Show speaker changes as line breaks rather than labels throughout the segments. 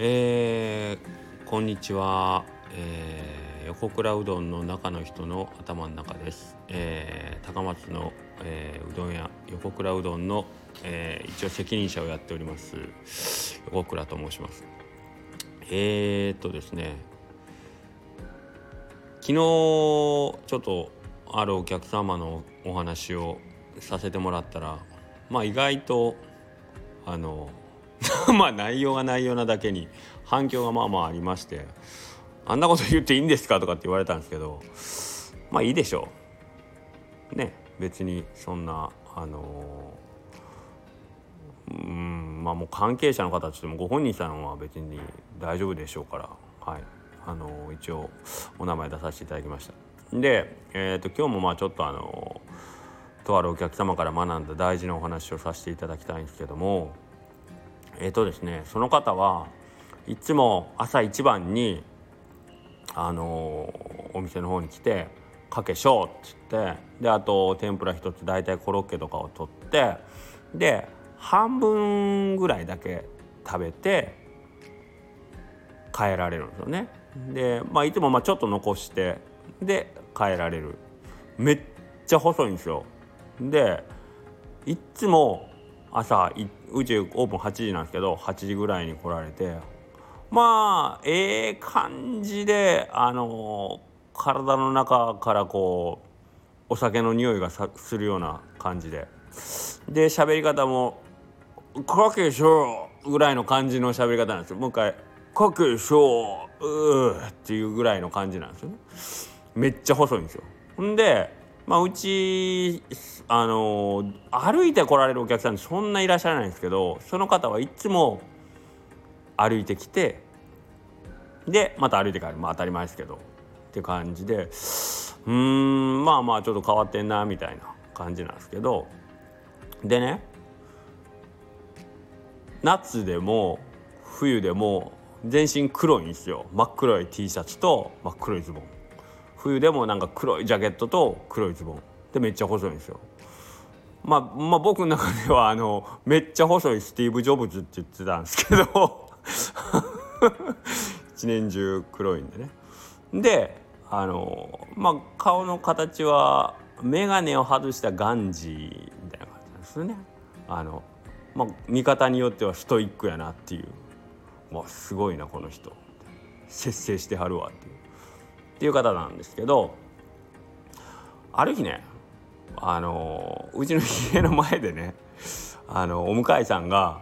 えー、こんにちは、えー、横倉うどんの中の人の頭の中です、えー、高松の、えー、うどん屋横倉うどんの、えー、一応責任者をやっております横倉と申します。えー、っとですね。昨日ちょっとあるお客様のお話をさせてもらったらまあ意外とあの まあ内容が内容なだけに反響がまあまあありましてあんなこと言っていいんですか？とかって言われたんですけどまあいいでしょう。ね別にそんなあのうんまあもう関係者の方としてもご本人さんは別に大丈夫でしょうからはい。あの一応お名前出させていただきました。で、えーと、今日もまあちょっとあのとあるお客様から学んだ大事なお話をさせていただきたいんですけどもえっ、ー、とですねその方はいつも朝一番にあのー、お店の方に来て「かけしょう」っつってであと天ぷら一つ大体コロッケとかを取ってで半分ぐらいだけ食べて帰られるんですよね。で、まあ、いつもまあちょっと残してで帰られるめっちゃ細いんですよ。でいつも朝うちオープン8時なんですけど8時ぐらいに来られてまあええ、感じであの体の中からこうお酒の匂いがさするような感じで。で喋り方も「かけしょう」ぐらいの感じの喋り方なんですよ。もう一回「かけしょう」うっていうぐらいの感じなんですよね。めっちゃ細いんですよ。ほんでまあ、うちあの歩いて来られるお客さんそんないらっしゃらないんですけどその方はいつも歩いてきてでまた歩いて帰る。まあ当たり前ですけど。って感じでうんまあまあちょっと変わってんなみたいな感じなんですけど。でね夏でも冬でも全身黒いんですよ。真っ黒い T シャツと真っ黒いズボン。冬でもなんか黒いジャケットと黒いズボンでめっちゃ細いんですよ。まあ、まあ僕の中ではあのめっちゃ細いスティーブ・ジョブズって言ってたんですけど 一年中黒いんでね。であのまあ顔の形は眼鏡を外したガンジーみたいな感じなんですね。あのまあ、見方によってはストイックやなっていう、わすごいなこの人節制してはるわっていうっていう方なんですけどある日ねあのうちの家の前でねあのお向いさんが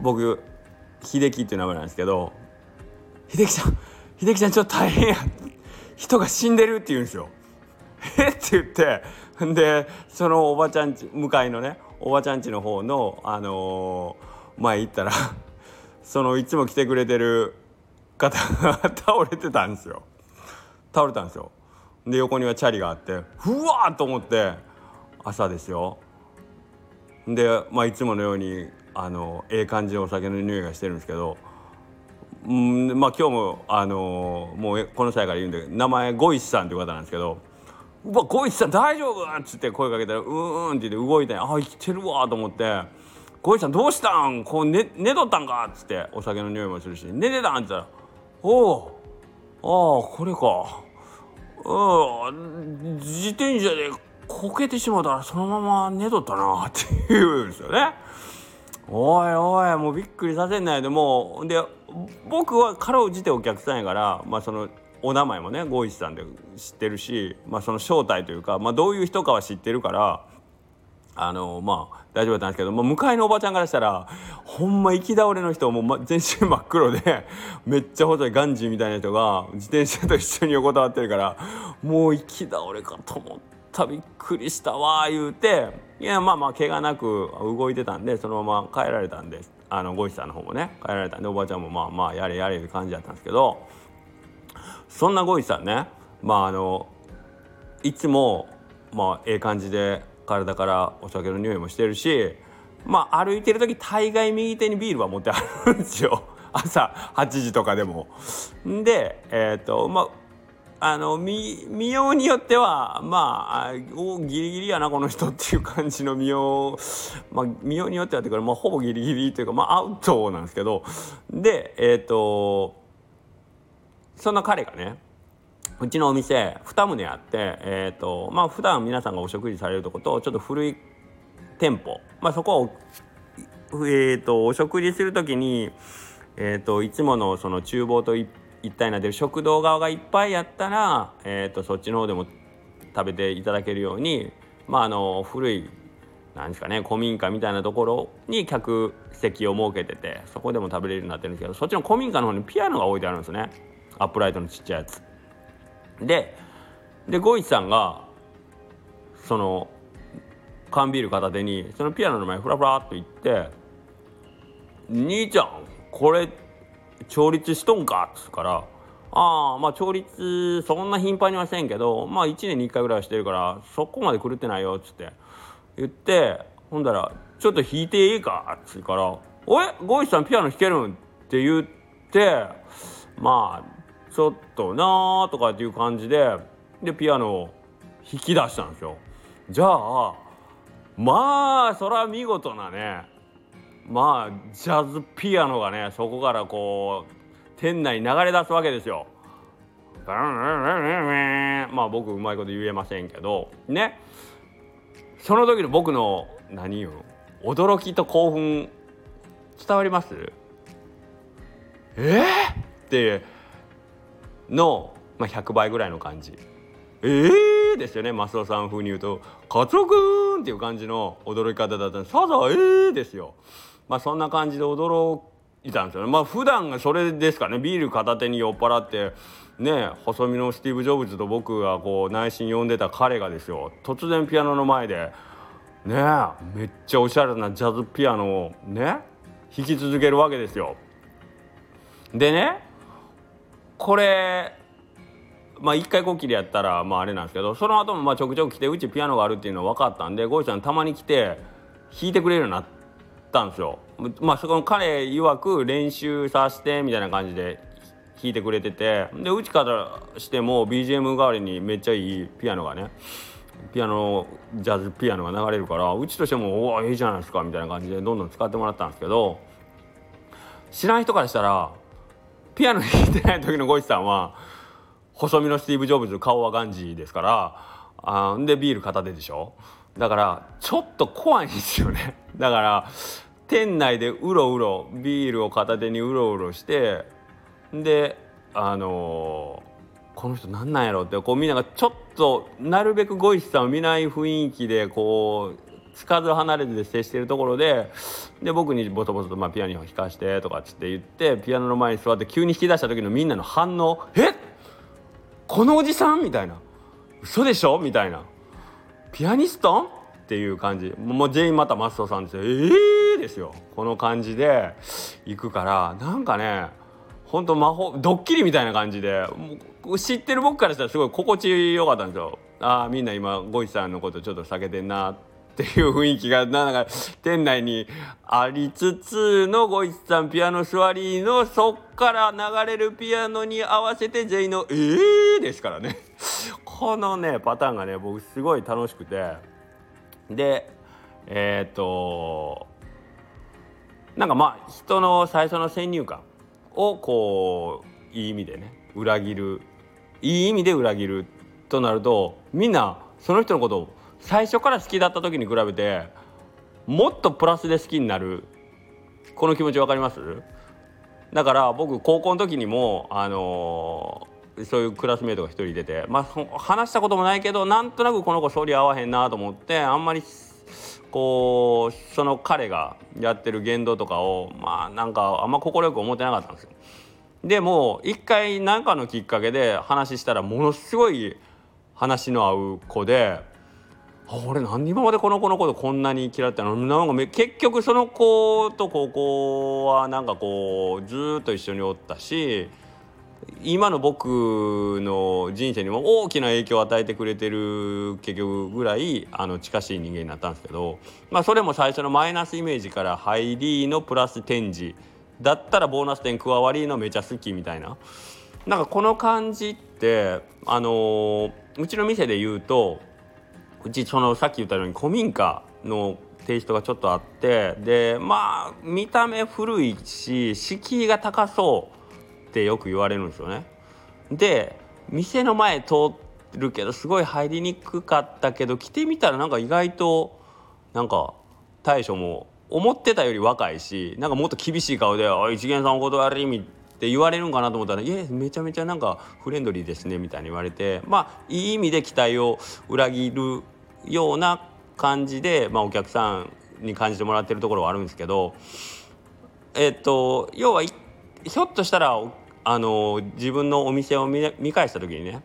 僕秀樹っていう名前なんですけど「秀樹さん秀樹さんちょっと大変や人が死んでる」って言うんですよ。え？って言ってでそのおばちゃんち向かいのねおばちゃんちの方のあのー、前行ったらそのいつも来てくれてる方が倒れてたんですよ。倒れたんですよで横にはチャリがあってふわーと思って朝ですよで、まあ、いつものようにあのええ感じのお酒の匂いがしてるんですけどうんまあ今日もあのもうこの際から言うんで名前ゴイスさんという方なんですけど「うわゴイスさん大丈夫?」っつって声かけたら「うーん」って言って動いて「あ生きてるわ」と思って「ゴイスさんどうしたん？こう寝寝とったんか?」っつってお酒の匂いもするし「寝てたん?」って言ったら「おおああこれかうん自転車でこけてしまったらそのまま寝とったなって言うんですよね。おいおいもうびっくりさせんないでもうで僕はかろうじてお客さんやからまあそのお名前もねゴイさんで知ってるし、まあ、その正体というか、まあ、どういう人かは知ってるからあのまあ大丈夫だったんですけど、まあ、向かいのおばちゃんからしたらほんま行き倒れの人も、ま、全身真っ黒でめっちゃ細いガンジーみたいな人が自転車と一緒に横たわってるからもう行き倒れかと思ったびっくりしたわ言うていやまあまあ怪我なく動いてたんでそのまま帰られたんですあのゴイさんの方もね帰られたんでおばちゃんもまあまあやれやれって感じだったんですけどそんなゴイさんねまああのいつもまあええ感じで体からお酒の匂いもしてるしまあ歩いてる時大概右手にビールは持ってあるんですよ。朝8時とかでも。でえっ、ー、とまああの見見ようによってはまあおギリギリやなこの人っていう感じの見よう、まあ、見ようによってはっていうか、まあ、ほぼギリギリというか、まあ、アウトなんですけど。でえっ、ー、とそんな彼がねうちのお店2棟あってえっ、ー、とまあ普段皆さんがお食事されるとことちょっと古い店舗、まあ、そこを、えーと、お食事する時に、えーと、いつものその厨房と一体なってる食堂側がいっぱいやったら、えーと、そっちの方でも食べていただけるように、まあ、あの古いなんですかね古民家みたいなところに客席を設けててそこでも食べれるようになってるんですけどそっちの古民家の方にピアノが置いてあるんですねアップライトのちっちゃいやつ。ででゴイさんがその缶ビール片手にそのピアノの前フラフラっと行って「兄ちゃんこれ調律しとんか?」っつうから「ああまあ調律そんな頻繁にはせんけどまあ1年に1回ぐらいはしてるからそこまで狂ってないよ」っつって言ってほんだら「ちょっと弾いていいか?」っつうから「おえゴイさんピアノ弾けるん?」って言ってまあちょっとなーとかっていう感じででピアノを弾き出したんですよ。じゃあまあそれは見事なねまあジャズピアノがねそこからこう店内に流れ出すわけですよ。まあ僕うまいこと言えませんけどねその時の僕の何よ驚きと興奮伝わります？えー、っての、まあ、100倍ぐらいの感じ。えーですよねマスオさん風に言うと「カツオくん!」っていう感じの驚き方だったんで「さぞえー!」ですよ。まあそんな感じで驚いたんですよね。まあ普段がそれですかねビール片手に酔っ払ってね細身のスティーブ・ジョブズと僕がこう内心呼んでた彼がですよ突然ピアノの前でねめっちゃおしゃれなジャズピアノをね弾き続けるわけですよ。でねこれまあ1回こっきりやったらまああれなんですけどその後もまあちょくちょく来てうちピアノがあるっていうの分かったんでゴイちゃんたまに来て弾いてくれるようになったんですよ。まあそこの彼曰く練習させてみたいな感じで弾いてくれててでうちからしても BGM 代わりにめっちゃいいピアノがねピアノジャズピアノが流れるからうちとしても「おおいいじゃないですか」みたいな感じでどんどん使ってもらったんですけど知らん人からしたらピアノ弾いてない時のゴイチさんは細身のスティーブ・ジョブズ顔はガンジーですからあんでビール片手でしょ？だからちょっと怖いんですよね。だから店内でうろうろビールを片手にうろうろしてであのー、この人何なんやろってこうみんながちょっとなるべくゴイスさんを見ない雰囲気でこうつかず離れて接しているところでで僕にボソボソと、まあ、ピアノを弾かしてとかっつって言ってピアノの前に座って急に弾き出した時のみんなの反応「えっ？このおじさん？みたいな。嘘でしょ？みたいな。ピアニスト？っていう感じ。もう全員またマストさんですよ。ええー、ですよ。この感じで行くからなんかねほんと魔法ドッキリみたいな感じで知ってる僕からしたらすごい心地よかったんですよ。ああみんな今ゴイさんのことちょっと避けてんなっっていう雰囲気がなんか店内にありつつのゴイツさんピアノ座りのそっから流れるピアノに合わせて全員の「えー!」ですからねこのねパターンがね僕すごい楽しくてでえっ、となんかまあ人の最初の先入観をこういい意味でね裏切るいい意味で裏切るとなるとみんなその人のことを最初から好きだった時に比べてもっとプラスで好きになるこの気持ち分かります？だから僕高校の時にもあのー、そういうクラスメートが一人いてまあ話したこともないけどなんとなくこの子総理合わへんなと思ってあんまりこうその彼がやってる言動とかをまあなんかあんま快く思ってなかったんですよ。でも一回何かのきっかけで話したらものすごい話の合う子で俺何今までこの子のことこんなに嫌ったの？なんか結局その子と高校はなんかこうずっと一緒におったし今の僕の人生にも大きな影響を与えてくれてる結局ぐらいあの近しい人間になったんですけど、まあ、それも最初のマイナスイメージから入りのプラス展示だったらボーナス点加わりのめちゃ好きみたいな。なんかこの感じってってあのー、うちの店で言うとうちそのさっき言ったように古民家のテイストがちょっとあってでまあ見た目古いし敷居が高そうってよく言われるんですよね。で店の前通るけどすごい入りにくかったけど来てみたらなんか意外となんか大将も思ってたより若いしなんかもっと厳しい顔で「おい一元さんお断り」って言われるんかなと思ったら「いえめちゃめちゃなんかフレンドリーですね」みたいに言われてまあいい意味で期待を裏切るような感じで、まあ、お客さんに感じてもらってるところはあるんですけどえっと要はひょっとしたらあの自分のお店を見返した時にね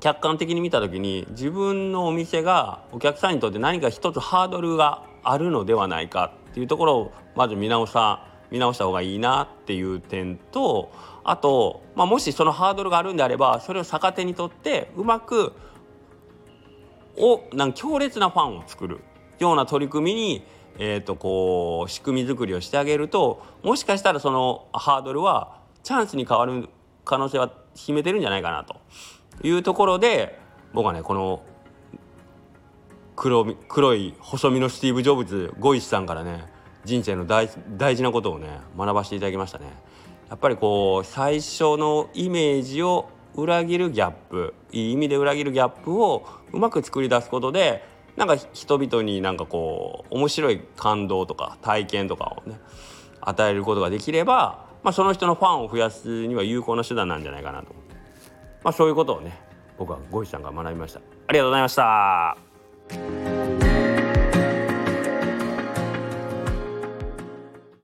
客観的に見た時に自分のお店がお客さんにとって何か一つハードルがあるのではないかっていうところをまず見直さ見直した方がいいなっていう点とあと、まあ、もしそのハードルがあるんであればそれを逆手にとってうまくおなん強烈なファンを作るような取り組みに、えー、とこう仕組み作りをしてあげるともしかしたらそのハードルはチャンスに変わる可能性は秘めてるんじゃないかなというところで僕はねこの黒黒い細身のスティーブ・ジョブズゴイさんからね人生の大大事なことをね学ばせていただきましたね。やっぱりこう最初のイメージを裏切るギャップいい意味で裏切るギャップをうまく作り出すことでなんか人々になんかこう面白い感動とか体験とかをね与えることができれば、まあ、その人のファンを増やすには有効な手段なんじゃないかなと、まあ、そういうことをね僕はゴイさんが学びました。ありがとうございました。